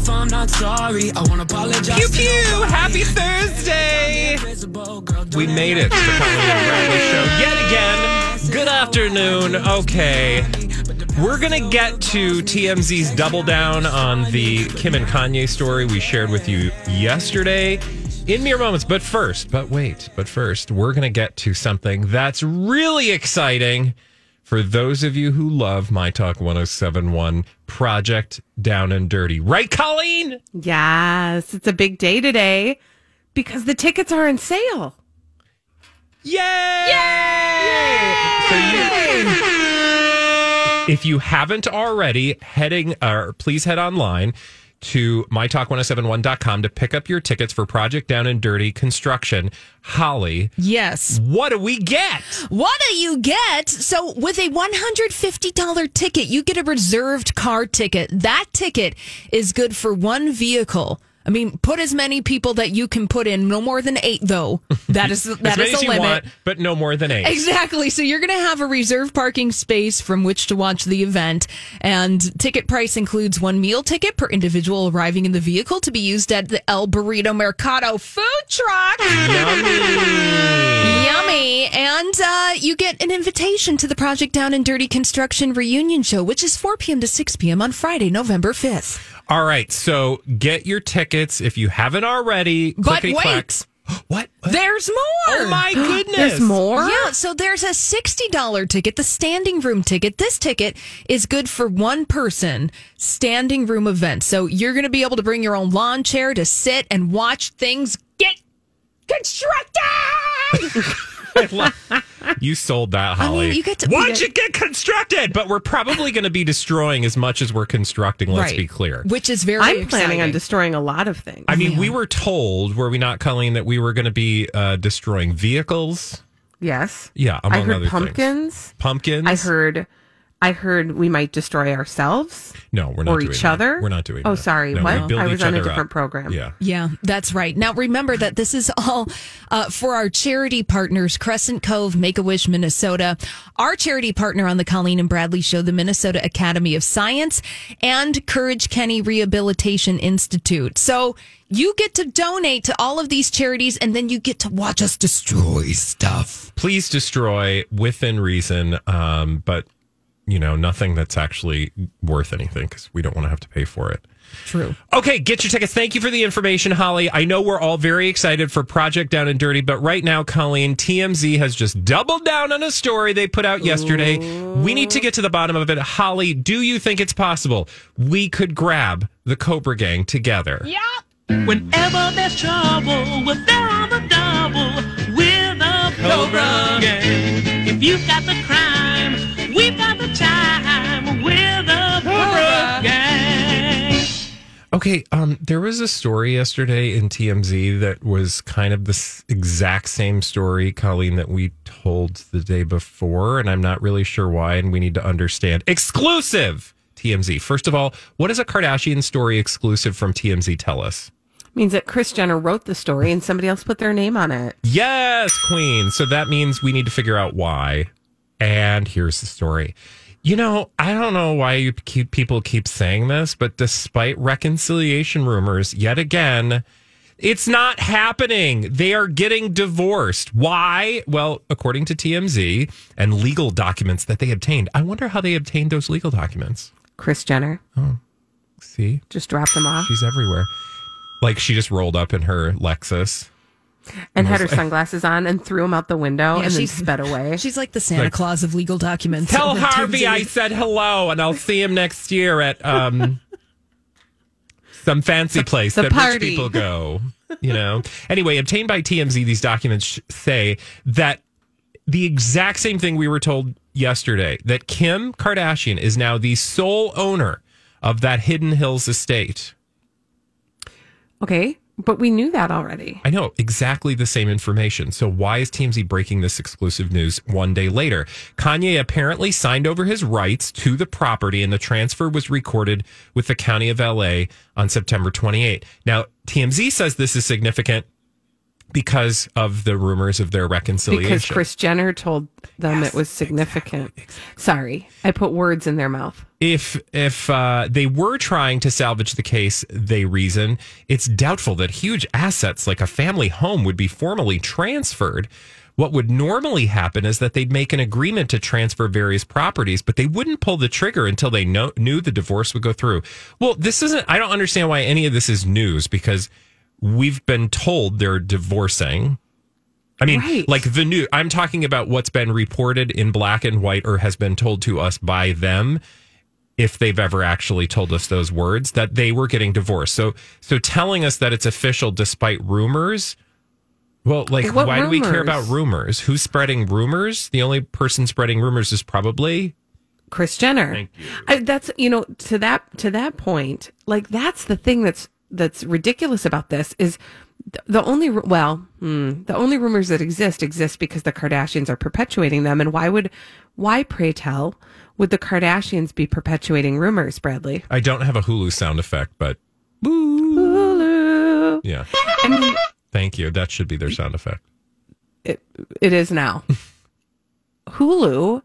If I'm not sorry, I wanna apologize. Pew pew! Happy Thursday! We made it to the Colleen Bradley show yet again. Good afternoon. Okay. We're going to get to TMZ's double down on the Kim and Kanye story we shared with you yesterday in mere moments. But first, but wait, but first, we're going to get to something that's really exciting for those of you who love My Talk 1071 Project Down and Dirty. Right, Colleen? Yes, it's a big day today because the tickets are on sale. Yay! Yay! So you, if you haven't already, heading or please head online to mytalk1071.com to pick up your tickets for Project Down and Dirty Construction. Holly, Yes. what do we get? What do you get? So, with a $150 ticket, you get a reserved car ticket. That ticket is good for one vehicle. I mean, put as many people that you can put in, no more than eight, though. That is that is the limit. want, but no more than eight. Exactly. So you're going to have a reserved parking space from which to watch the event. And ticket price includes one meal ticket per individual arriving in the vehicle to be used at the El Burrito Mercado food truck. Yummy. Yummy. And uh, you get an invitation to the Project Down and Dirty Construction Reunion Show, which is 4 p.m. to 6 p.m. on Friday, November 5th. All right, so get your tickets if you haven't already. But wait. clacks. What? What? There's more. Oh my goodness! There's more? Yeah, so there's a $60 ticket, the standing room ticket. This ticket is good for one person, standing room event. So you're going to be able to bring your own lawn chair to sit and watch things get constructed. You sold that, I mean, Holly. you get to- Watch you it get constructed, but we're probably going to be destroying as much as we're constructing. Let's Right. be clear. Which is very I'm planning on destroying a lot of things. I mean, we were told, were we not, Colleen, that we were going to be uh, destroying vehicles? yes. Yeah, I among heard other pumpkins. things. Pumpkins. I heard I heard we might destroy ourselves No, we're not or doing each that. other. We're not doing. That. Oh, that. sorry. No, we what? I was on a different up. program. Yeah. Yeah, that's right. Now remember that this is all uh, for our charity partners, Crescent Cove, Make a Wish, Minnesota. Our charity partner on the Colleen and Bradley Show, the Minnesota Academy of Science, and Courage Kenny Rehabilitation Institute. So you get to donate to all of these charities, and then you get to watch us destroy stuff. Please destroy within reason, um, but you know nothing that's actually worth anything because we don't want to have to pay for it. True. Okay, get your tickets. Thank you for the information, Holly. I know we're all very excited for Project Down and Dirty, but right now, Colleen, TMZ has just doubled down on a story they put out yesterday. We need to get to the bottom of it. Holly, do you think it's possible we could grab the Cobra Gang together? Yep. Whenever there's trouble, we're there on the double. We're the Cobra Gang. If you've got the crime, Okay, um, there was a story yesterday in TMZ that was kind of the exact same story, Colleen, that we told the day before, and I'm not really sure why, and we need to understand. Exclusive TMZ. First of all, what does a Kardashian story exclusive from TMZ tell us? Means that Kris Jenner wrote the story and somebody else put their name on it. Yes, Queen. So that means we need to figure out why. And here's the story. You know, I don't know why you keep people keep saying this, but despite reconciliation rumors, yet again, it's not happening. They are getting divorced. Why? Well, according to TMZ and legal documents that they obtained. I wonder how they obtained those legal documents. Kris Jenner Oh, See? just dropped them off. She's everywhere. Like she just rolled up in her Lexus. And had her sunglasses on and threw them out the window Yeah, and then she's- sped away. She's like the Santa Like- Claus of legal documents. Tell That Harvey TMZ I said hello, and I'll see him next year at um some fancy place the that party. rich people go. You know. Anyway, obtained by TMZ, these documents sh- say that the exact same thing we were told yesterday that Kim Kardashian is now the sole owner of that Hidden Hills estate. okay, but we knew that already. I know exactly the same information. So why is TMZ breaking this exclusive news one day later? Kanye apparently signed over his rights to the property and the transfer was recorded with the county of LA on September 28. Now, TMZ says this is significant because of the rumors of their reconciliation. Because Kris Jenner told them it was significant. Sorry, I put words in their mouth. if if uh, they were trying to salvage the case, they reason it's doubtful that huge assets like a family home would be formally transferred. What would normally happen is that they'd make an agreement to transfer various properties, but they wouldn't pull the trigger until they know, knew the divorce would go through. Well, this isn't. I don't understand why any of this is news because we've been told they're divorcing. I mean, Right. like the new, I'm talking about what's been reported in black and white or has been told to us by them if they've ever actually told us those words that they were getting divorced. So so telling us that it's official despite rumors well, like What why do we care about rumors? Who's spreading rumors? The only person spreading rumors is probably Kris Jenner. Thank you. I, that's you know to that to that point. Like that's the thing that's that's ridiculous about this is the only well hmm, the only rumors that exist exist because the Kardashians are perpetuating them. And why would why pray tell would the Kardashians be perpetuating rumors, Bradley? I don't have a Hulu sound effect, but Hulu. yeah. I mean, Thank you. That should be their sound effect. it, it is now. Hulu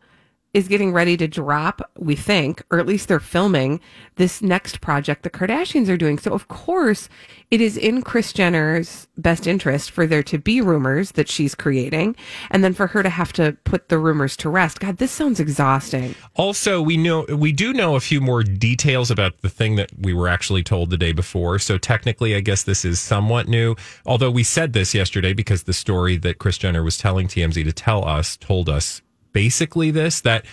is getting ready to drop, we think, or at least they're filming this next project the Kardashians are doing. So, of course, it is in Kris Jenner's best interest for there to be rumors that she's creating and then for her to have to put the rumors to rest. God, this sounds exhausting. Also, we know we do know a few more details about the thing that we were actually told the day before. So technically, I guess this is somewhat new. Although we said this yesterday because the story that Kris Jenner was telling TMZ to tell us told us basically this that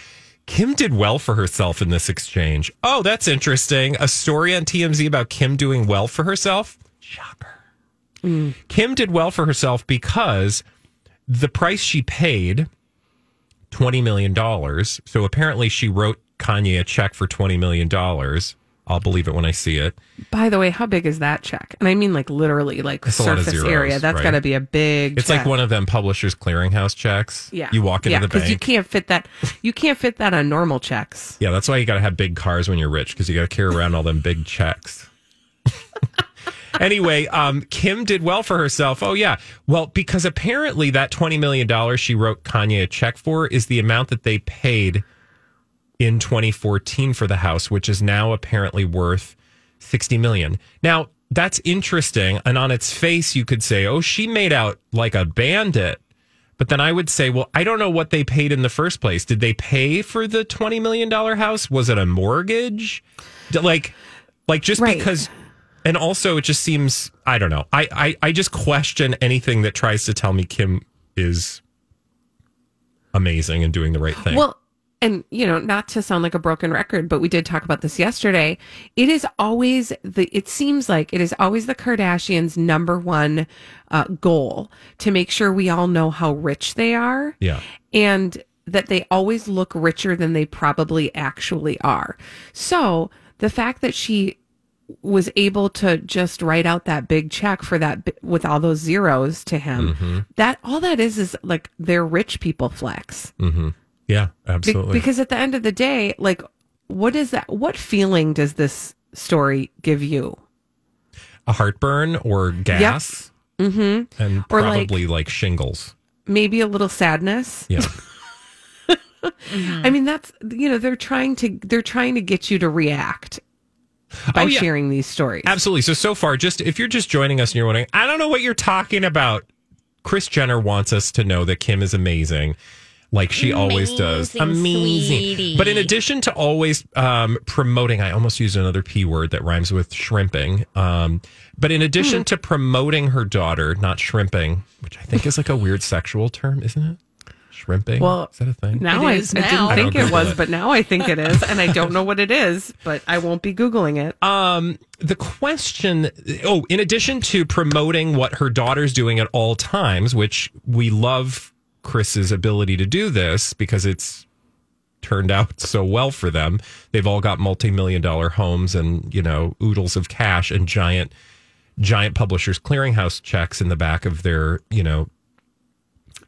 Kim did well for herself in this exchange. Oh, that's interesting. A story on TMZ about Kim doing well for herself. Shocker. Kim did well for herself because the price she paid $20 million. So apparently she wrote Kanye a check for $20 million. I'll believe it when I see it. By the way, how big is that check? And I mean like literally like of surface zeros, area. That's right? got to be a big It's check. like one of them publishers clearinghouse checks. yeah. You walk into yeah, the because you can't fit that you can't fit that on normal checks. yeah, that's why you got to have big cars when you're rich because you got to carry around all them big checks. anyway, um, Kim did well for herself. Oh, yeah. Well, because apparently that $20 million she wrote Kanye a check for is the amount that they paid in 2014 for the house, which is now apparently worth 60 million. Now, that's interesting. And on its face, you could say, oh, she made out like a bandit. But then I would say, well, I don't know what they paid in the first place. Did they pay for the $20 million house? Was it a mortgage? Like, like just Right. because, and also it just seems, I don't know. I, I, I just question anything that tries to tell me Kim is amazing and doing the right thing. Well, and you know, not to sound like a broken record, but we did talk about this yesterday. It is always the. It seems like it is always the Kardashians' number one uh, goal to make sure we all know how rich they are. Yeah. and that they always look richer than they probably actually are. So the fact that she was able to just write out that big check for that with all those zeros to him Mm-hmm. that all that is is like their rich people flex yeah, Be- absolutely. because at the end of the day, like, what is that? What feeling does this story give you? a heartburn or gas. Mm-hmm. And Or like- probably like, shingles. Maybe a little sadness. Yeah. I mean, that's you know they're trying to they're trying to get you to react by Oh, yeah. sharing these stories. Absolutely. So, so far, just if you're just joining us and you're wondering, I don't know what you're talking about. Kris Jenner wants us to know that Kim is amazing. Like she always does. Amazing. But in addition to always um, promoting, I almost used another P word that rhymes with shrimping. Um, but in addition Hmm. to promoting her daughter, not shrimping, which I think is like a weird sexual term, isn't it? Shrimping? Well, is that a thing? Now It I, is I didn't I think don't it was, it. but now I think it is, and I don't know what it is, but I won't be googling it. Um, the question oh, in addition to promoting what her daughter's doing at all times, which we love Kris's ability to do this because it's turned out so well for them. They've all got multi-million dollar homes and, you know, oodles of cash and giant giant publishers clearinghouse checks in the back of their, you know,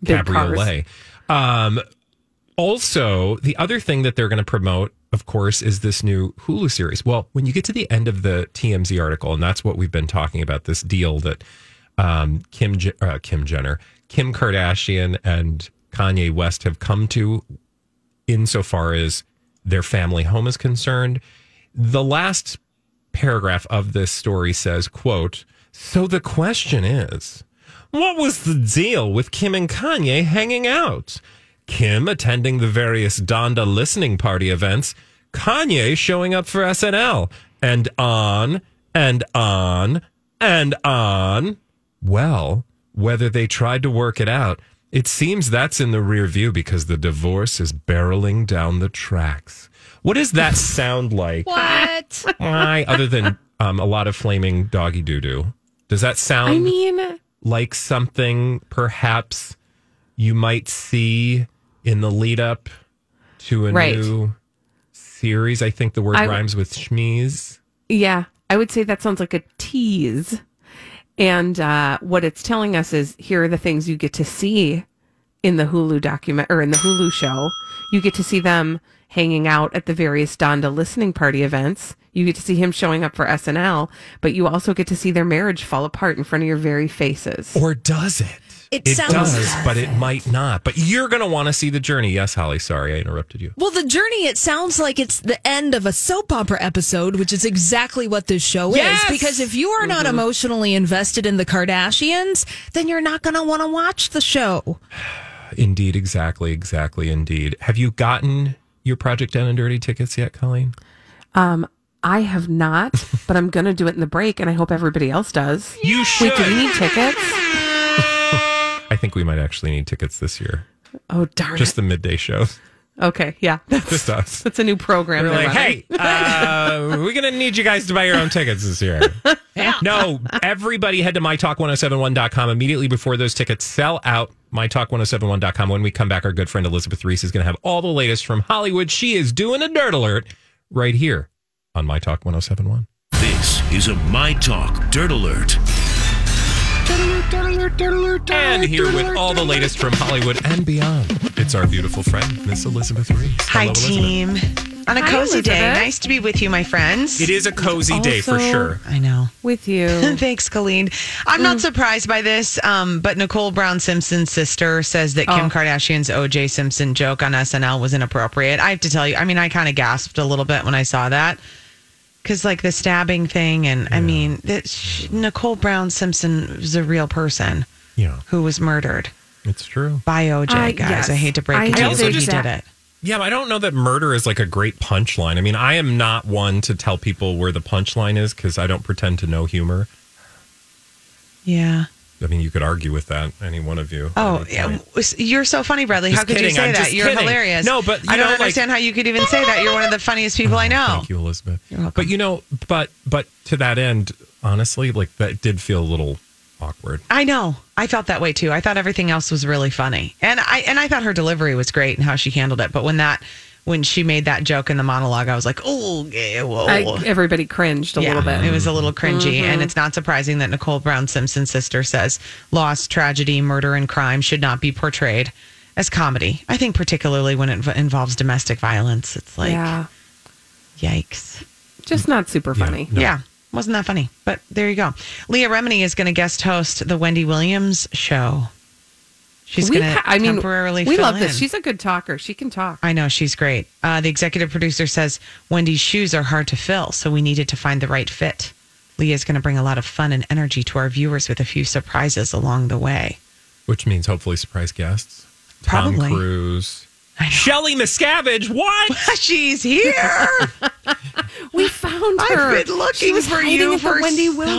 Big cabriolet. Um, also, the other thing that they're going to promote, of course, is this new Hulu series. Well, when you get to the end of the TMZ article, and that's what we've been talking about this deal that um, Kim uh, Kim Jenner, Kim Kardashian, and Kanye West have come to, insofar as their family home is concerned. The last paragraph of this story says, "quote So the question is." What was the deal with Kim and Kanye hanging out? Kim attending the various Donda listening party events, Kanye showing up for SNL, and on and on and on. Well, whether they tried to work it out, it seems that's in the rear view because the divorce is barreling down the tracks. What does that sound like? What? Why, other than um, a lot of flaming doggy doo doo? Does that sound? I mean, like something perhaps you might see in the lead up to a Right. new series. I think the word I- rhymes with schmeez. yeah, I would say that sounds like a tease. And uh, what it's telling us is here are the things you get to see in the Hulu document or in the Hulu show. You get to see them hanging out at the various Donda listening party events. You get to see him showing up for SNL, but you also get to see their marriage fall apart in front of your very faces. Or does it? It It sounds- does, but it might not. But you're going to want to see the journey. Yes, Holly. Sorry, I interrupted you. Well, the journey, it sounds like it's the end of a soap opera episode, which is exactly what this show Yes! is. Because if you are not emotionally invested in the Kardashians, then you're not going to want to watch the show. Indeed, exactly, exactly, indeed. Have you gotten your Project Down and Dirty tickets yet, Colleen? Um, I have not, but I'm going to do it in the break, and I hope everybody else does. You should. Wait, do we need tickets? I think we might actually need tickets this year. Oh, darn Just the midday shows. Okay, yeah. That's, Just us. that's a new program. We're they're like, running. hey, uh, we're going to need you guys to buy your own tickets this year. No, everybody head to mytalk1071.com immediately before those tickets sell out. Mytalk1071.com. When we come back, our good friend Elizabeth Reese is going to have all the latest from Hollywood. She is doing a dirt alert right here on My Talk 1071. This is a My Talk Dirt Alert. And here with all the latest from Hollywood and beyond, it's our beautiful friend, Miss Elizabeth Reese. Hi, Hello, Elizabeth. team. On a Hi, cozy day. Nice to be with you, my friends. It is a cozy day for Also- sure. I know. with you. Thanks, Colleen. I'm not surprised by this, um, but Nicole Brown Simpson's sister says that Kim Oh. Kardashian's OJ Simpson joke on SNL was inappropriate. I have to tell you, I mean, I kind of gasped a little bit when I saw that. Because, like, the stabbing thing, and I mean, that sh- Nicole Brown Simpson was a real person Yeah, who was murdered it's true. by OJ, I- guys. yes. I hate to break I it to you, but he did it. Yeah, but I don't know that murder is like a great punchline. I mean, I am not one to tell people where the punchline is because I don't pretend to know humor. Yeah. I mean, you could argue with that, any one of you. Oh, yeah. You're so funny, Bradley. Just how could kidding. you say I'm that? You're kidding. hilarious. No, but, you I don't know, like- understand how you could even say that. You're one of the funniest people I know. Thank you, Elizabeth. You're welcome. But you know, but but to that end, honestly, like that did feel a little awkward. I know. I felt that way too. I thought everything else was really funny, and I and I thought her delivery was great and how she handled it. But when that when she made that joke in the monologue, I was like, oh, yeah, whoa. I, everybody cringed a yeah, little bit. it was a little cringy, mm-hmm. and it's not surprising that Nicole Brown Simpson's sister says loss, tragedy, murder, and crime should not be portrayed as comedy. I think particularly when it v- involves domestic violence, it's like, yeah, yikes. just not super funny. No. Yeah, wasn't that funny? But there you go. Leah Remini is going to guest host the Wendy Williams show. She's We going to ha- I mean, temporarily we fill love this. She's a good talker. She can talk. I know she's great. Uh, the executive producer says Wendy's shoes are hard to fill, so we needed to find the right fit. Leah's going to bring a lot of fun and energy to our viewers with a few surprises along the way. Which means hopefully surprise guests. Tom Cruise. Shelly Miscavige. What? She's here. We found her. I've been looking she was for hiding you at the for Wendy so- Will.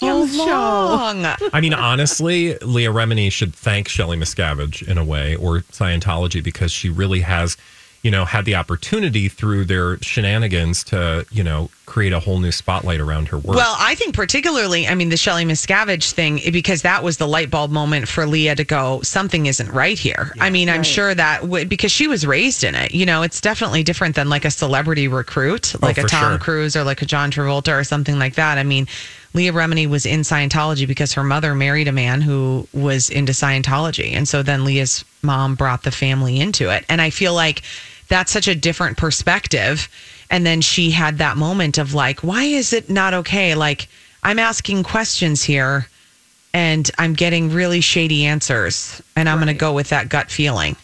How long? I mean, honestly, Leah Remini should thank Shelly Miscavige in a way or Scientology because she really has, you know, had the opportunity through their shenanigans to, you know, create a whole new spotlight around her work. Well, I think particularly, I mean, the Shelly Miscavige thing, because that was the light bulb moment for Leah to go, something isn't right here. I mean, I'm sure that would, because she was raised in it, you know, it's definitely different than like a celebrity recruit, oh, like a Tom sure. Cruise or like a John Travolta or something like that. I mean, Leah Remini was in Scientology because her mother married a man who was into Scientology. And so then Leah's mom brought the family into it. And I feel like that's such a different perspective. And then she had that moment of like, why is it not okay? Like, I'm asking questions here and I'm getting really shady answers. And I'm going to go with that gut feeling.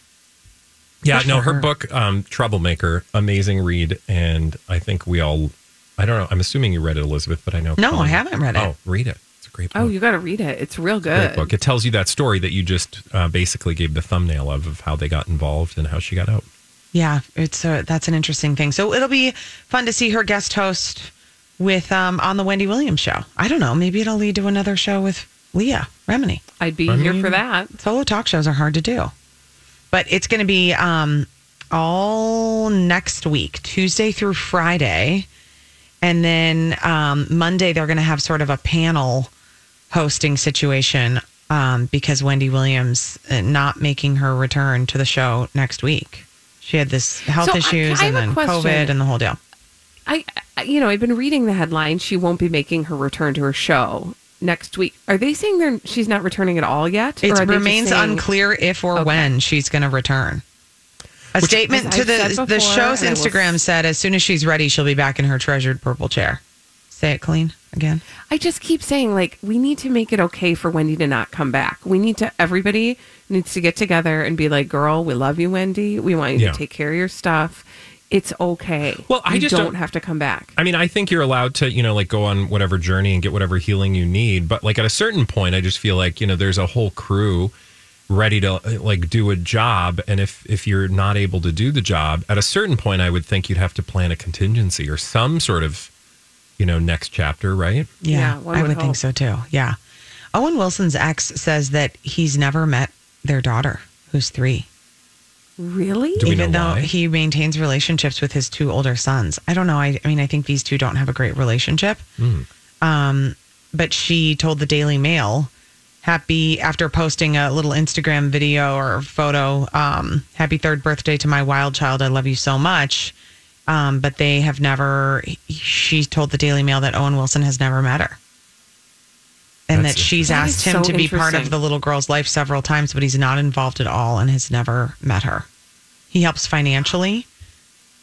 yeah, good no, her her. book, um, Troublemaker, amazing read. And I think we all, I don't know, I'm assuming you read it, Elizabeth, but I know. No, I haven't read it. Oh, read it. It's a great book. Oh, you got to read it. It's real good. Great good. book. It tells you that story that you just uh, basically gave the thumbnail of, of how they got involved and how she got out. Yeah, it's a, that's an interesting thing. So it'll be fun to see her guest host with um, on the Wendy Williams show. I don't know. Maybe it'll lead to another show with Leah Remini. I'd be I here mean- for that. Solo talk shows are hard to do, but it's going to be um, all next week, Tuesday through Friday, and then um, Monday they're going to have sort of a panel hosting situation um, because Wendy Williams uh, not making her return to the show next week. She had this health So, issues I and have then question. COVID and the whole deal. I, I- you know, I've been reading the headline. She won't be making her return to her show next week. Are they saying they're she's not returning at all yet? It Or are they just remains saying- unclear if or Okay. when she's going to return. A Which- statement to the said the show's and I will- Instagram said, "As soon as she's ready, she'll be back in her treasured purple chair." Say it clean again. I just keep saying like we need to make it okay for Wendy to not come back. We need to everybody needs to get together and be like, "Girl, we love you, Wendy. We want you Yeah. to take care of your stuff. It's okay. Well, I You just don't, don't- have to come back." I mean, I think you're allowed to, you know, like go on whatever journey and get whatever healing you need. But like at a certain point, I just feel like, you know, there's a whole crew ready to like do a job. And if, if you're not able to do the job at a certain point, I would think you'd have to plan a contingency or some sort of, you know, next chapter, right? Yeah, Yeah, one I would would think so too. Yeah. Owen Wilson's ex says that he's never met their daughter, who's three, Really? Do we even know though why? he maintains relationships with his two older sons. I don't know. I, I mean, I think these two don't have a great relationship. Hmm. Um, but she told the Daily Mail, happy after posting a little Instagram video or photo, um, happy third birthday to my wild child. I love you so much. Um, but they have never, she told the Daily Mail that Owen Wilson has never met her. And That's that she's That asked him so to be part of the little girl's life several times, but he's not involved at all and has never met her. He helps financially,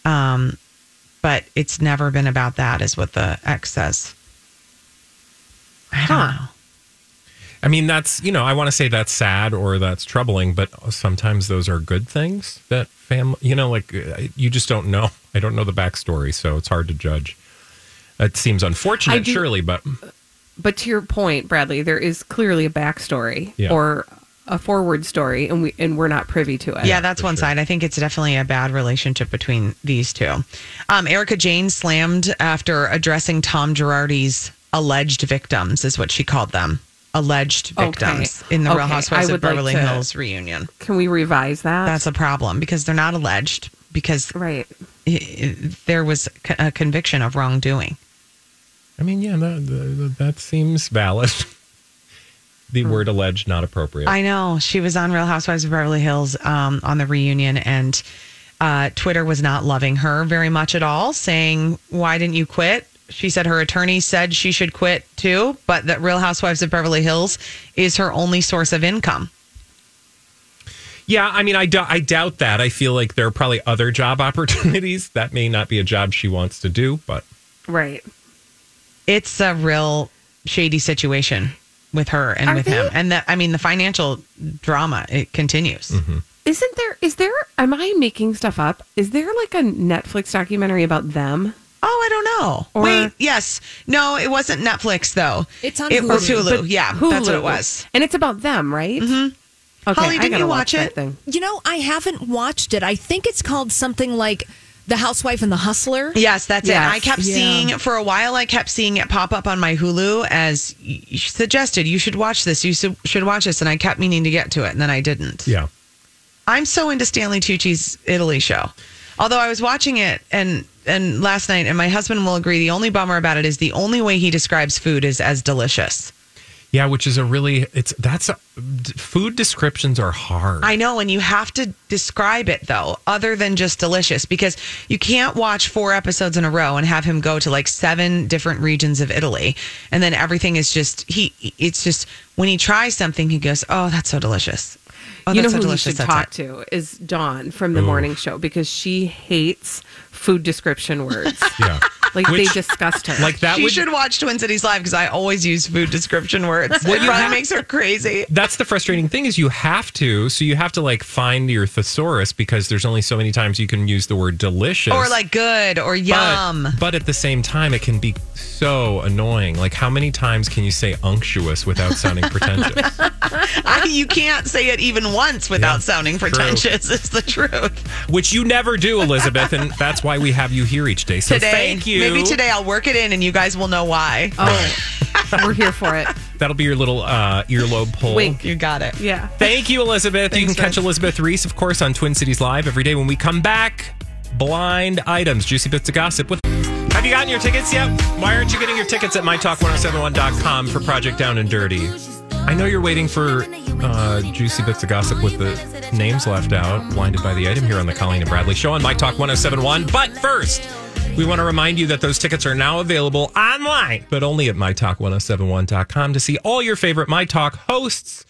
um, but it's never been about that, is what the ex says. I don't know. I mean, that's, you know, I want to say that's sad or that's troubling, but sometimes those are good things that family, you know, like uh, you just don't know. I don't know the backstory, so it's hard to judge. It seems unfortunate, do- surely, but But to your point, Bradley, there is clearly a backstory Yeah. or a forward story, and we and we're not privy to it. Yeah, that's one sure. side. I think it's definitely a bad relationship between these two. Um, Erika Jayne slammed after addressing Tom Girardi's alleged victims, is what she called them. Alleged Okay. victims in the Real Housewives of would like Beverly to- Hills reunion. Can we revise that? That's a problem because they're not alleged. because Right. i- i- there was a conviction of wrongdoing. I mean, yeah, that, that, that seems valid. the word alleged not appropriate. I know she was on Real Housewives of Beverly Hills um, on the reunion, and uh, Twitter was not loving her very much at all, saying, "Why didn't you quit?" She said her attorney said she should quit too, but that Real Housewives of Beverly Hills is her only source of income. Yeah, I mean, I, dou- I doubt that. I feel like there are probably other job opportunities. That may not be a job she wants to do, but Right. It's a real shady situation with her and Are with they- him, and that I mean the financial drama it continues. Mm-hmm. Isn't there, is there, am I making stuff up? Is there like a Netflix documentary about them? Oh, I don't know. Or- Wait, yes, no, it wasn't Netflix though. It's on it was Hulu. Hulu. Yeah, Hulu. that's what it was. And it's about them, right? Mm-hmm. Okay, Holly, didn't you watch that it? Thing. You know, I haven't watched it. I think it's called something like The Housewife and the Hustler. Yes, that's Yes. it. I kept Yeah. seeing for a while. I kept seeing it pop up on my Hulu as you suggested. You should watch this. You should should watch this, and I kept meaning to get to it, and then I didn't. yeah. I'm so into Stanley Tucci's Italy show. Although I was watching it and and last night, and my husband will agree. The only bummer about it is the only way he describes food is as delicious. Yeah, which is a really, it's, that's, a, food descriptions are hard. I know, and you have to describe it though, other than just delicious, because you can't watch four episodes in a row and have him go to like seven different regions of Italy, and then everything is just he. It's just when he tries something, he goes, "Oh, that's so delicious." Oh, you know who you should That's talk to is Dawn from the morning show because she hates food description words. yeah. Like they disgust her. Like that She would, should watch Twin Cities Live because I always use food description words. It probably makes her crazy. that's the frustrating thing is you have to, so you have to like find your thesaurus because there's only so many times you can use the word delicious. Or like good or yum. But, but at the same time, it can be so annoying. Like, how many times can you say unctuous without sounding pretentious? I, you can't say it even once without Yeah, sounding true. pretentious. It's the truth. Which you never do, Elizabeth, and that's why we have you here each day. So today, thank you. Maybe today I'll work it in, and you guys will know why. oh, we're here for it. That'll be your little uh, earlobe pull. Wink. You got it. Yeah. Thank you, Elizabeth. you can catch man. Elizabeth Reese, of course, on Twin Cities Live every day when we come back. Blind items, juicy bits of gossip. With have you gotten your tickets yet? Why aren't you getting your tickets at mytalk1071.com for Project Down and Dirty? I know you're waiting for uh, juicy bits of gossip with the names left out. Blinded by the item here on the Colleen and Bradley Show on My Talk 1071. But first, we want to remind you that those tickets are now available online, but only at mytalk1071.com to see all your favorite My Talk hosts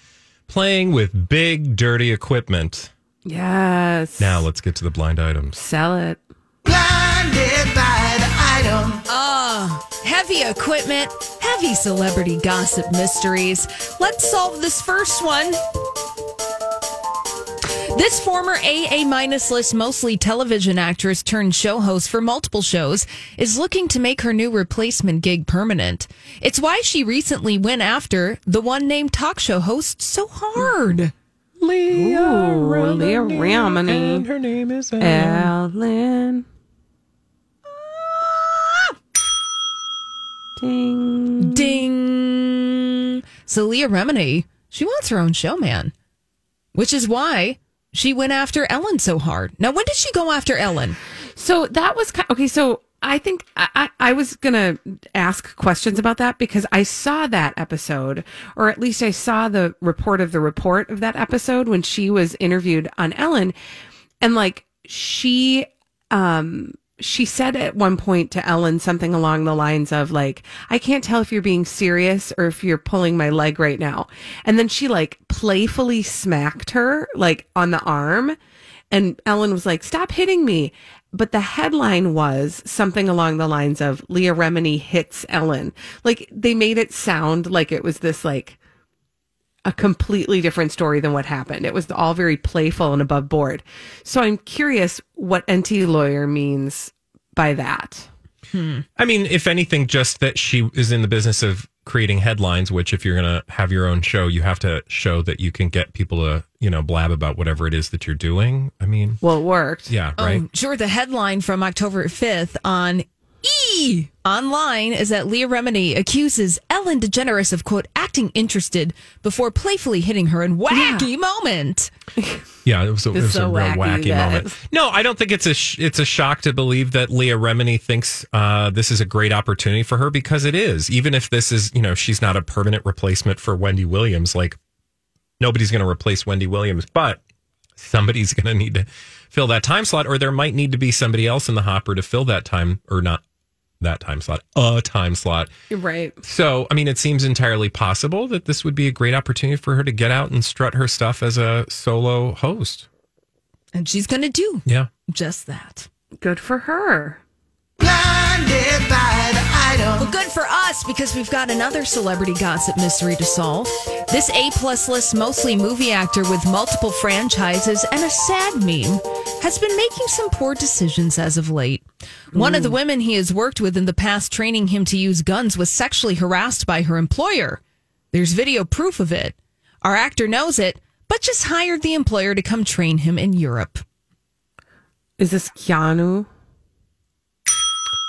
playing with big, dirty equipment. Yes. Now let's get to the blind items. sell it. Heavy equipment, heavy celebrity gossip mysteries. Let's solve this first one. This former AA minus list, mostly television actress turned show host for multiple shows, is looking to make her new replacement gig permanent. It's why she recently went after the one named talk show host so hard. Leah Ooh, Leah Remini. her name is Ellen. Ding. Ding. So Leah Remini, she wants her own show, man. Which is why she went after Ellen so hard. Now, when did she go after Ellen? So that was ki- okay. So I think I, I I was gonna ask questions about that because I saw that episode, or at least I saw the report of the report of that episode when she was interviewed on Ellen, and like she um she said at one point to Ellen something along the lines of like I can't tell if you're being serious or if you're pulling my leg right now. And then she like playfully smacked her like on the arm and Ellen was like stop hitting me. But the headline was something along the lines of Leah Remini hits Ellen. Like they made it sound like it was this like a completely different story than what happened. It was all very playful and above board. So I'm curious what Enty lawyer means by that. Hmm. I mean, if anything, just that she is in the business of creating headlines, which if you're going to have your own show, you have to show that you can get people to, you know, blab about whatever it is that you're doing. I mean, Well, it worked. yeah, oh, right. Oh, sure. The headline from October 5th on E online is that Leah Remini accuses Ellen DeGeneres of quote acting interested before playfully hitting her in wacky moment. Yeah, it was a, it was so a real wacky, wacky, moment. No, I don't think it's a sh- it's a shock to believe that Leah Remini thinks uh, this is a great opportunity for her because it is. Even if this is, you know, she's not a permanent replacement for Wendy Williams. Like nobody's going to replace Wendy Williams, but somebody's going to need to fill that time slot, or there might need to be somebody else in the hopper to fill that time, or not that time slot, a time slot. Right. So, I mean, it seems entirely possible that this would be a great opportunity for her to get out and strut her stuff as a solo host. And she's going to do Yeah. just that. Good for her. Well, good for us because we've got another celebrity gossip mystery to solve. This A plus list, mostly movie actor with multiple franchises and a sad meme, has been making some poor decisions as of late. One of the hmm. women he has worked with in the past training him to use guns was sexually harassed by her employer. There's video proof of it. Our actor knows it, but just hired the employer to come train him in Europe. Is this Keanu?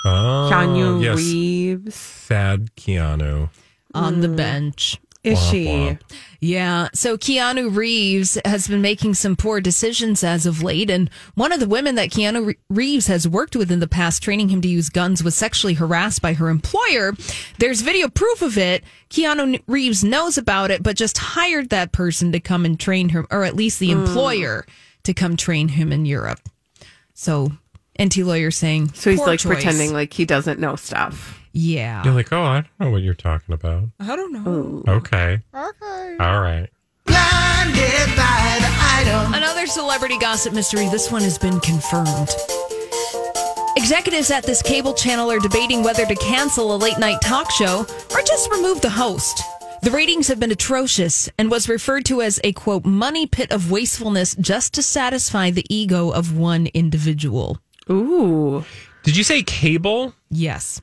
Oh, Keanu yes. Reeves? Sad Keanu. on the bench. Is Womp she? womp. Yeah. So Keanu Reeves has been making some poor decisions as of late. And one of the women that Keanu Reeves has worked with in the past, training him to use guns, was sexually harassed by her employer. There's video proof of it. Keanu Reeves knows about it, but just hired that person to come and train her, or at least the mm. employer to come train him in Europe. So, Enty lawyer saying, So he's poor like choice. pretending like he doesn't know stuff. yeah. You're like, oh, I don't know what you're talking about. I don't know. Okay. Okay. All right. Another celebrity gossip mystery. This one has been confirmed. Executives at this cable channel are debating whether to cancel a late night talk show or just remove the host. The ratings have been atrocious and was referred to as a quote money pit of wastefulness just to satisfy the ego of one individual. Ooh. Did you say cable? Yes.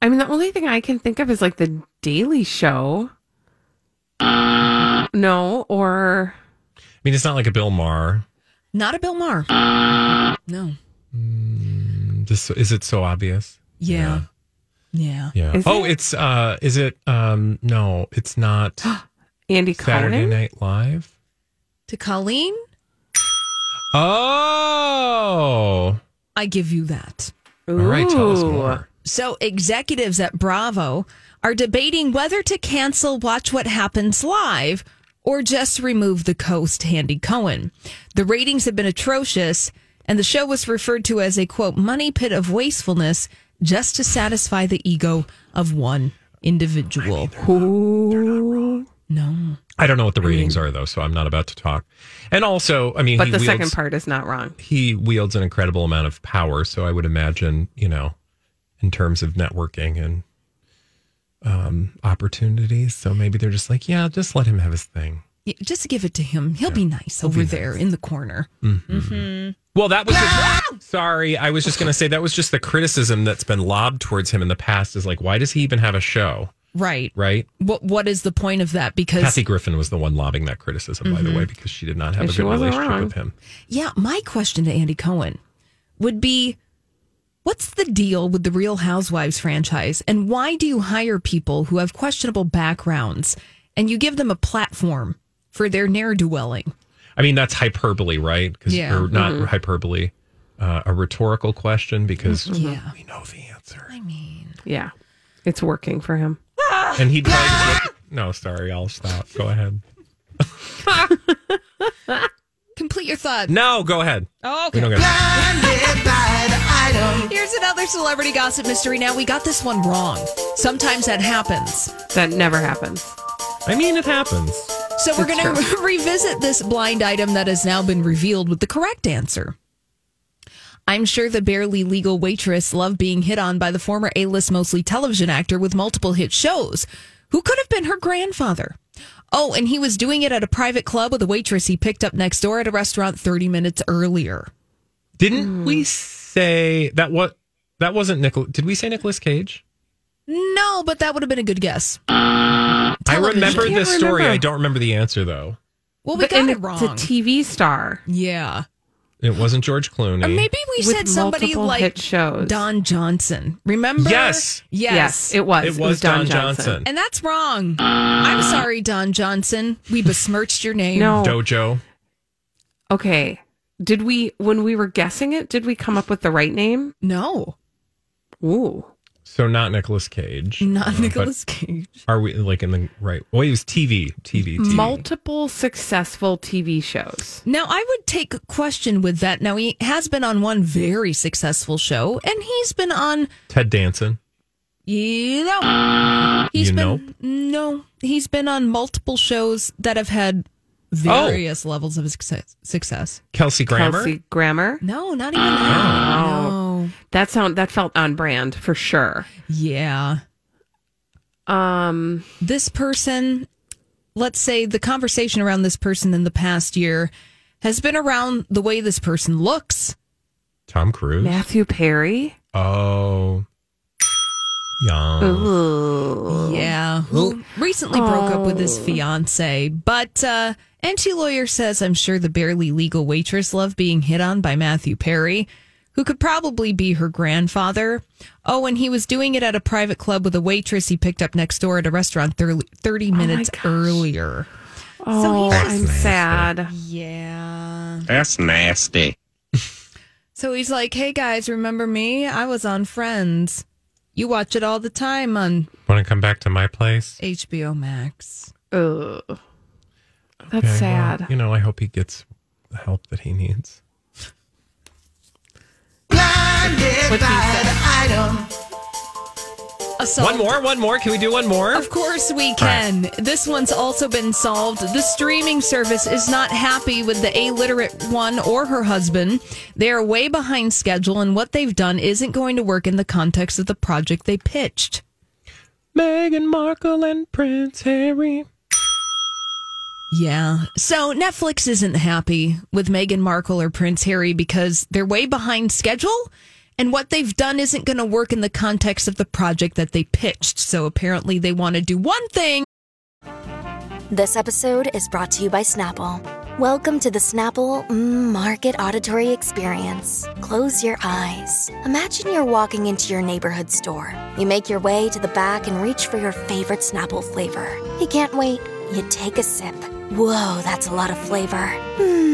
I mean, the only thing I can think of is like the Daily Show. No, or I mean, it's not like a Bill Maher. Not a Bill Maher. No. This, is it so obvious? Yeah. Yeah. Yeah. Is oh, it? it's uh is it um no, it's not Andy Saturday Cohen. Night Live. To Colleen, Oh. I give you that. All right, tell us more. So, executives at Bravo are debating whether to cancel Watch What Happens Live or just remove the host, Andy Cohen. The ratings have been atrocious, and the show was referred to as a quote, money pit of wastefulness just to satisfy the ego of one individual. No. I don't know what the ratings are though, so I'm not about to talk. And also, I mean, But he the wields, second part is not wrong. he wields an incredible amount of power, so I would imagine, you know, in terms of networking and um opportunities, so maybe they're just like, yeah, just let him have his thing. Yeah, Just give it to him. He'll be nice over there in the corner. mm-hmm Well, that was the, sorry. I was just going to say that was just the criticism that's been lobbed towards him in the past. Is like, why does he even have a show? Right. Right? What What is the point of that? Because Kathy Griffin was the one lobbing that criticism, by the mm-hmm. way, because she did not have And a good relationship wrong. with him. Yeah, my question to Andy Cohen would be what's the deal with the Real Housewives franchise and why do you hire people who have questionable backgrounds and you give them a platform for their ne'er dwelling? I mean, that's hyperbole, right? Because Yeah. or not mm-hmm. hyperbole, uh, a rhetorical question because mm-hmm. Yeah. we know the answer. I mean, Yeah. It's working for him. And he'd probably just look, no, sorry, I'll stop. Go ahead. complete your thought. No, go ahead. Oh, okay. don't get Here's another celebrity gossip mystery. Now, we got this one wrong. Sometimes that happens. That never happens. I mean, it happens. So we're going to revisit this blind item that has now been revealed with the correct answer. I'm sure the barely legal waitress loved being hit on by the former A-list mostly television actor with multiple hit shows, who could have been her grandfather. Oh, and he was doing it at a private club with a waitress he picked up next door at a restaurant 30 minutes earlier. Didn't hmm. we say that? What that wasn't Nicolas? Did we say Nicolas Cage? No, but that would have been a good guess. I remember Can't this story. remember. I don't remember the answer though. Well, we But- got and it It's a TV star. yeah. It wasn't George Clooney. Or maybe we With said somebody multiple like hit shows. Don Johnson. Remember? Yes. Yes. Yes, it was. It was Don Johnson. And that's wrong. I'm sorry, Don Johnson. We besmirched your name. No. Dojo. Okay. Did we when we were guessing it, did we come up with the right name? No, Ooh. So not Nicolas Cage. not Uh, Nicolas Cage. Are we like in the right? Well, he was TV, TV, TV. Multiple successful TV shows. Now, I would take question with that. Now, he has been on one very successful show, and he's been on, Ted Danson. you know, he's You been, no, he's been on multiple shows that have had various levels of success. success. Kelsey Grammer. Kelsey Grammer. No, not even that. Oh. No. That sound that felt on brand for sure. Yeah. Um This person, let's say the conversation around this person in the past year has been around the way this person looks. Tom Cruise. Matthew Perry. Oh. Yeah. Yeah, who recently broke up with his fiance. But uh Enty lawyer says I'm sure the barely legal waitress loved being hit on by Matthew Perry, who could probably be her grandfather. Oh, and he was doing it at a private club with a waitress he picked up next door at a restaurant thir- 30 minutes gosh. earlier. Oh, he's I'm sad. Yeah. That's nasty. So he's like, "Hey guys, remember me? I was on Friends. You watch it all the time on Want to come back to my place? HBO Max." Ugh. That's Okay, well, sad. you know, I hope he gets the help that he needs. Assault. One more, one more. Can we do one more? Of course we can. This one's also been solved. The streaming service is not happy with the illiterate one or her husband. They are way behind schedule, and what they've done isn't going to work in the context of the project they pitched. Meghan Markle and Prince Harry. Yeah. So Netflix isn't happy with Meghan Markle or Prince Harry because they're way behind schedule. And what they've done isn't going to work in the context of the project that they pitched. So apparently they want to do one thing. This episode is brought to you by Snapple. Welcome to the Snapple mm, Market Auditory Experience. Close your eyes. Imagine you're walking into your neighborhood store. You make your way to the back and reach for your favorite Snapple flavor. You can't wait. You take a sip. Whoa, that's a lot of flavor. Hmm.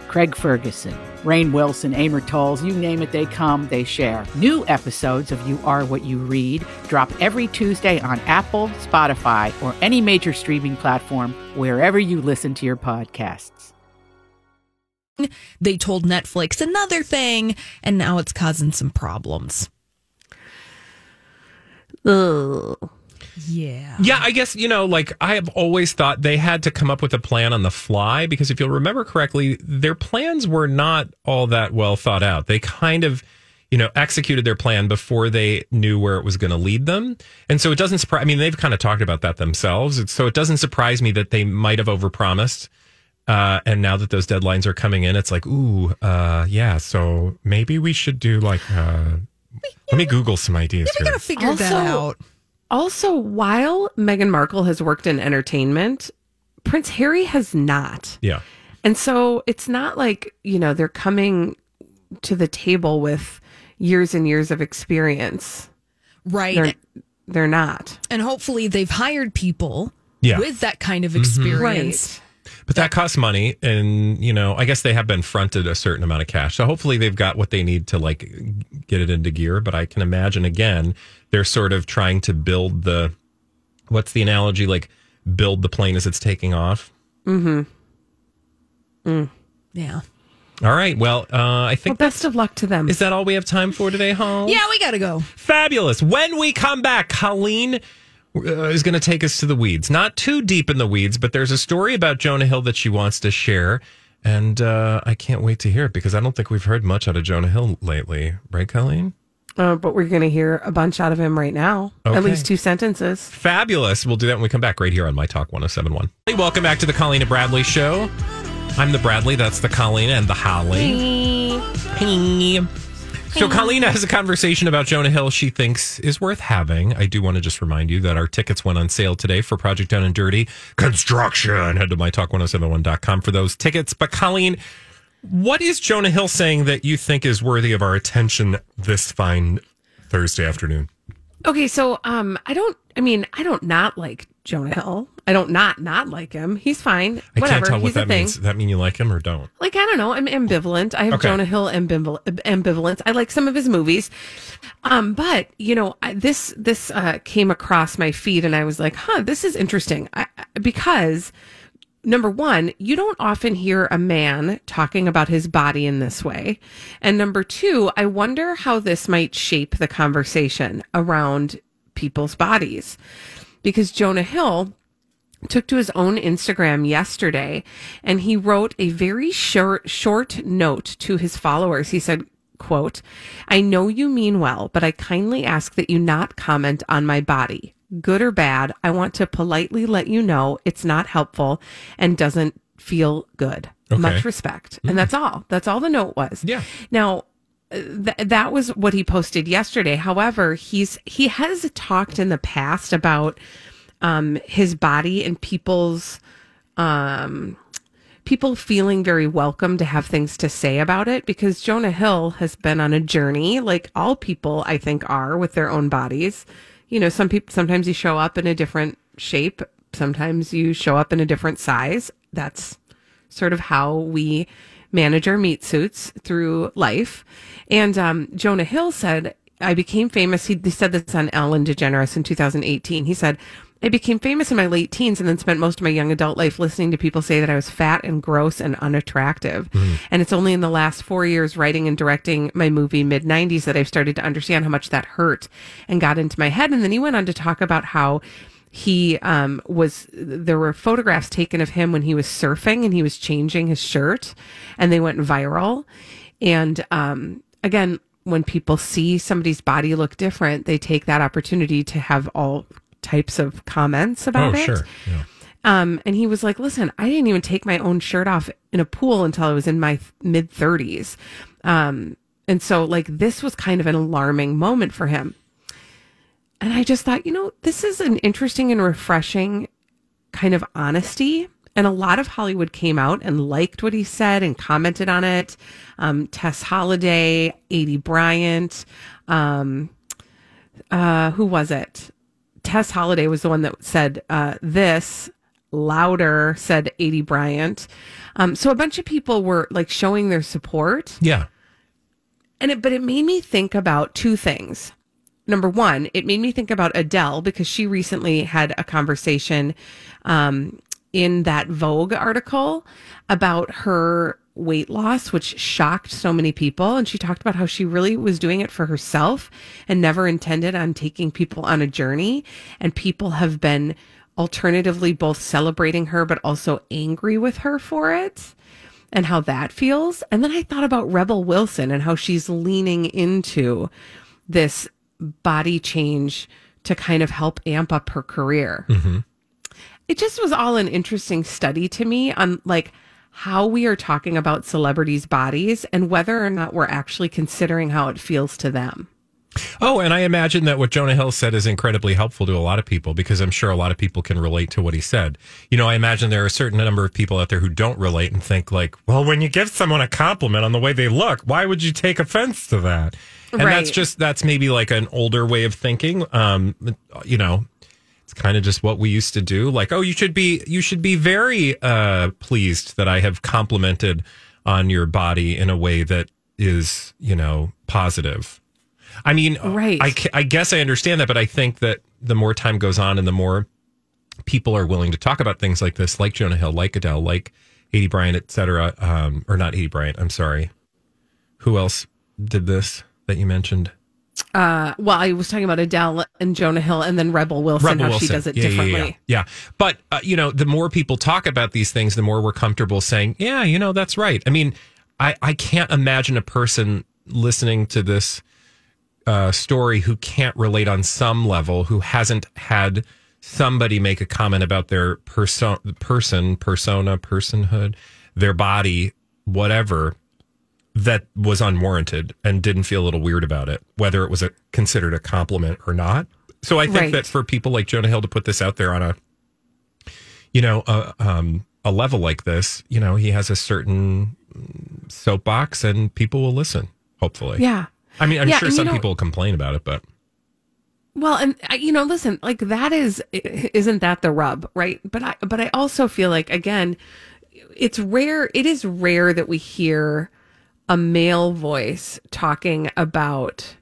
Craig Ferguson, Rainn Wilson, Amor Towles, you name it, they come, they share. New episodes of You Are What You Read drop every Tuesday on Apple, Spotify, or any major streaming platform wherever you listen to your podcasts. They told Netflix another thing, and now it's causing some problems. Ugh. Yeah. Yeah, I guess, you know, like I have always thought they had to come up with a plan on the fly because if you'll remember correctly, their plans were not all that well thought out. They kind of, you know, executed their plan before they knew where it was going to lead them. And so it doesn't surprise I mean, they've kind of talked about that themselves. It's- So it doesn't surprise me that they might have overpromised. Uh, and now that those deadlines are coming in, it's like, ooh, uh, yeah, so maybe we should do like, uh, let me Google some ideas We here. gotta figure that out. Also, while Meghan Markle has worked in entertainment, Prince Harry has not. Yeah. And so it's not like, you know, they're coming to the table with years and years of experience. Right. They're, they're not. and hopefully they've hired people Yeah. with that kind of Mhm. experience. But that costs money, and you know, I guess they have been fronted a certain amount of cash. So hopefully they've got what they need to like get it into gear. But I can imagine again, they're sort of trying to build the what's the analogy? Like build the plane as it's taking off. Mm-hmm. Mm. Yeah. All right. Well, uh, I Well, think best of luck to them. is that all we have time for today, Hall? Yeah, we gotta go. Fabulous. When we come back, Colleen uh, is going to take us to the weeds. Not too deep in the weeds, but there's a story about Jonah Hill that she wants to share. And uh, I can't wait to hear it because I don't think we've heard much out of Jonah Hill lately. Right, Colleen? Uh, but we're going to hear a bunch out of him right now. Okay. At least two sentences. Fabulous. We'll do that when we come back right here on My Talk 1071. Hey, Welcome back to the Colleen and Bradley Show. I'm the Bradley. That's the Colleen and the Holly. Hey. So Colleen has a conversation about Jonah Hill she thinks is worth having. I do want to just remind you that our tickets went on sale today for Project Down and Dirty Construction. Head to mytalk1071.com for those tickets. But Colleen, what is Jonah Hill saying that you think is worthy of our attention this fine Thursday afternoon? Okay, so um, I don't. I mean, I don't not like Jonah Hill. I don't not not like him. He's fine. I Whatever. can't tell what He's a that thing. means. Does that mean you like him or don't? Like I don't know. I'm ambivalent. I have Okay. Jonah Hill ambival- ambivalence. I like some of his movies, um, but you know I, this this uh, came across my feed and I was like, huh, this is interesting I, I- because number one, you don't often hear a man talking about his body in this way, and number two, I wonder how this might shape the conversation around people's bodies because Jonah Hill took to his own Instagram yesterday and he wrote a very short short note to his followers. He said, quote, I know you mean well, but I kindly ask that you not comment on my body. Good or bad, I want to politely let you know it's not helpful and doesn't feel good. Okay. Much respect. And mm. that's all. That's all the note was. Yeah. Now, th- that was what he posted yesterday. However, he's he has talked in the past about um, his body and people's um, people feeling very welcome to have things to say about it because Jonah Hill has been on a journey, like all people I think are with their own bodies. You know, some people sometimes you show up in a different shape, sometimes you show up in a different size. That's sort of how we manage our meat suits through life. And um, Jonah Hill said, I became famous. He, he said this on Ellen DeGeneres in 2018. He said, I became famous in my late teens and then spent most of my young adult life listening to people say that I was fat and gross and unattractive. And it's only in the last four years writing and directing my movie mid 90s that I've started to understand how much that hurt and got into my head. And then he went on to talk about how he um, was there were photographs taken of him when he was surfing and he was changing his shirt and they went viral and um, again when people see somebody's body look different they take that opportunity to have all types of comments about oh, it sure. Yeah. um, and he was like, listen, I didn't even take my own shirt off in a pool until I was in my mid 30s. Um, and so, like, this was kind of an alarming moment for him. And I just thought, you know, this is an interesting and refreshing kind of honesty. And a lot of Hollywood came out and liked what he said and commented on it. Um, Tess Holliday, Aidy Bryant, um, uh, who was it? Tess Holliday was the one that said uh, this louder, said Aidy Bryant. Um, so a bunch of people were like showing their support. Yeah. And it, but it made me think about two things. Number one, it made me think about Adele because she recently had a conversation um, in that Vogue article about her weight loss, which shocked so many people. And she talked about how she really was doing it for herself and never intended on taking people on a journey. And people have been alternatively both celebrating her, but also angry with her for it and how that feels. And then I thought about Rebel Wilson and how she's leaning into this body change to kind of help amp up her career. Mm-hmm. It just was all an interesting study to me on like how we are talking about celebrities' bodies and whether or not we're actually considering how it feels to them. Oh, and I imagine that what Jonah Hill said is incredibly helpful to a lot of people because I'm sure a lot of people can relate to what he said. You know, I imagine there are a certain number of people out there who don't relate and think like, well, when you give someone a compliment on the way they look, why would you take offense to that? And that's just that's maybe like an older way of thinking. Um, you know, it's kind of just what we used to do. Like, oh, you should be you should be very uh, pleased that I have complimented on your body in a way that is, you know, positive. I mean, Right. I, I guess I understand that, but I think that the more time goes on and the more people are willing to talk about things like this, like Jonah Hill, like Adele, like Aidy Bryant, et cetera, um, or not Aidy Bryant, I'm sorry. Who else did this that you mentioned? Uh, well, I was talking about Adele and Jonah Hill and then Rebel Wilson, Rebel how Wilson. she does it Yeah, yeah, differently. Yeah, yeah. But, uh, you know, the more people talk about these things, the more we're comfortable saying, yeah, you know, that's right. I mean, I, I can't imagine a person listening to this uh, story who can't relate on some level, who hasn't had somebody make a comment about their person, person, persona, personhood, their body, whatever, that was unwarranted and didn't feel a little weird about it, whether it was a, considered a compliment or not. So I think Right. that for people like Jonah Hill to put this out there on a, you know, a, um, a level like this, you know, he has a certain soapbox and people will listen, hopefully. Yeah. I mean, I'm Yeah, sure you some know- people will complain about it, but Well, and uh, you know, listen, like that is isn't that the rub, right? But I but I also feel like again, it's rare it is rare that we hear a male voice talking about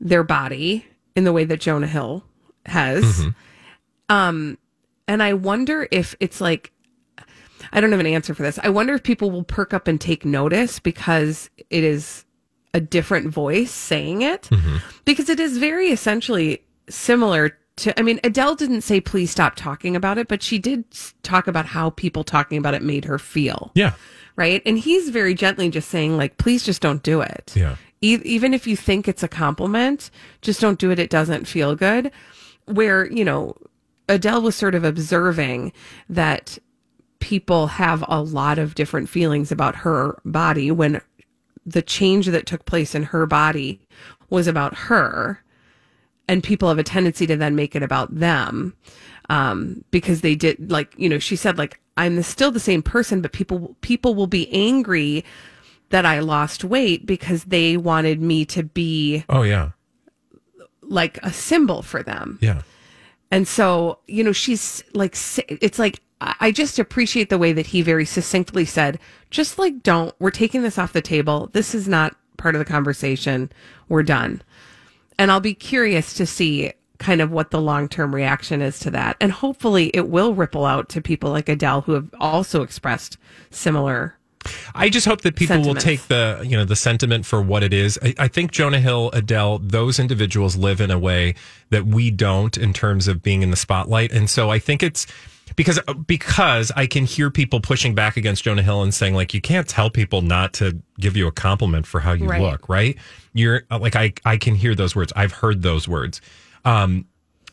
their body in the way that Jonah Hill has. Um and I wonder if it's like I don't have an answer for this. I wonder if people will perk up and take notice because it is a different voice saying it because it is very essentially similar to I mean Adele didn't say please stop talking about it but she did talk about how people talking about it made her feel yeah. Right? And he's very gently just saying like please just don't do it. Yeah. e- even if you think it's a compliment just don't do it. It doesn't feel good. Where you know Adele was sort of observing that people have a lot of different feelings about her body when the change that took place in her body was about her and people have a tendency to then make it about them um, because they did like you know she said like i'm still the same person but people people will be angry that i lost weight because they wanted me to be Oh, yeah. like a symbol for them Yeah. and so, you know, she's like, it's like, I I just appreciate the way that he very succinctly said, just like, don't, we're taking this off the table. This is not part of the conversation. We're done. And I'll be curious to see kind of what the long term reaction is to that. And hopefully it will ripple out to people like Adele who have also expressed similar. I just hope that people will take the you know the sentiment for what it is. I, I think Jonah Hill, Adele, those individuals live in a way that we don't in terms of being in the spotlight, and so I think it's because because I can hear people pushing back against Jonah Hill and saying like you can't tell people not to give you a compliment for how you Right. look, right? You're like I I can hear those words. I've heard those words. Um,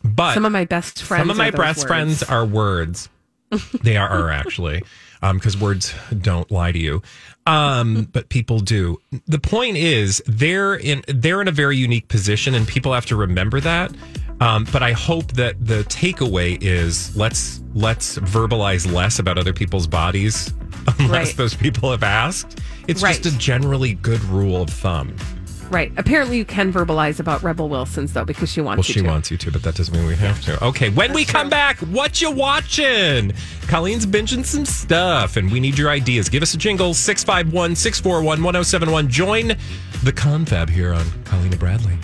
but Some of my best friends. some of my are best words. friends are words. they are, are actually, because words don't lie to you, um, but people do. The point is, they're in they're in a very unique position, and people have to remember that. Um, but I hope that the takeaway is let's let's verbalize less about other people's bodies, unless Right. those people have asked. It's Right. just a generally good rule of thumb. Right. Apparently you can verbalize about Rebel Wilson's though, because she wants Well, you she to. wants you to, but that doesn't mean we have to. Okay, when we come back, what you watching? Colleen's binging some stuff, and we need your ideas. Give us a jingle, 651 641 1071. Join the confab here on Colleen Bradley.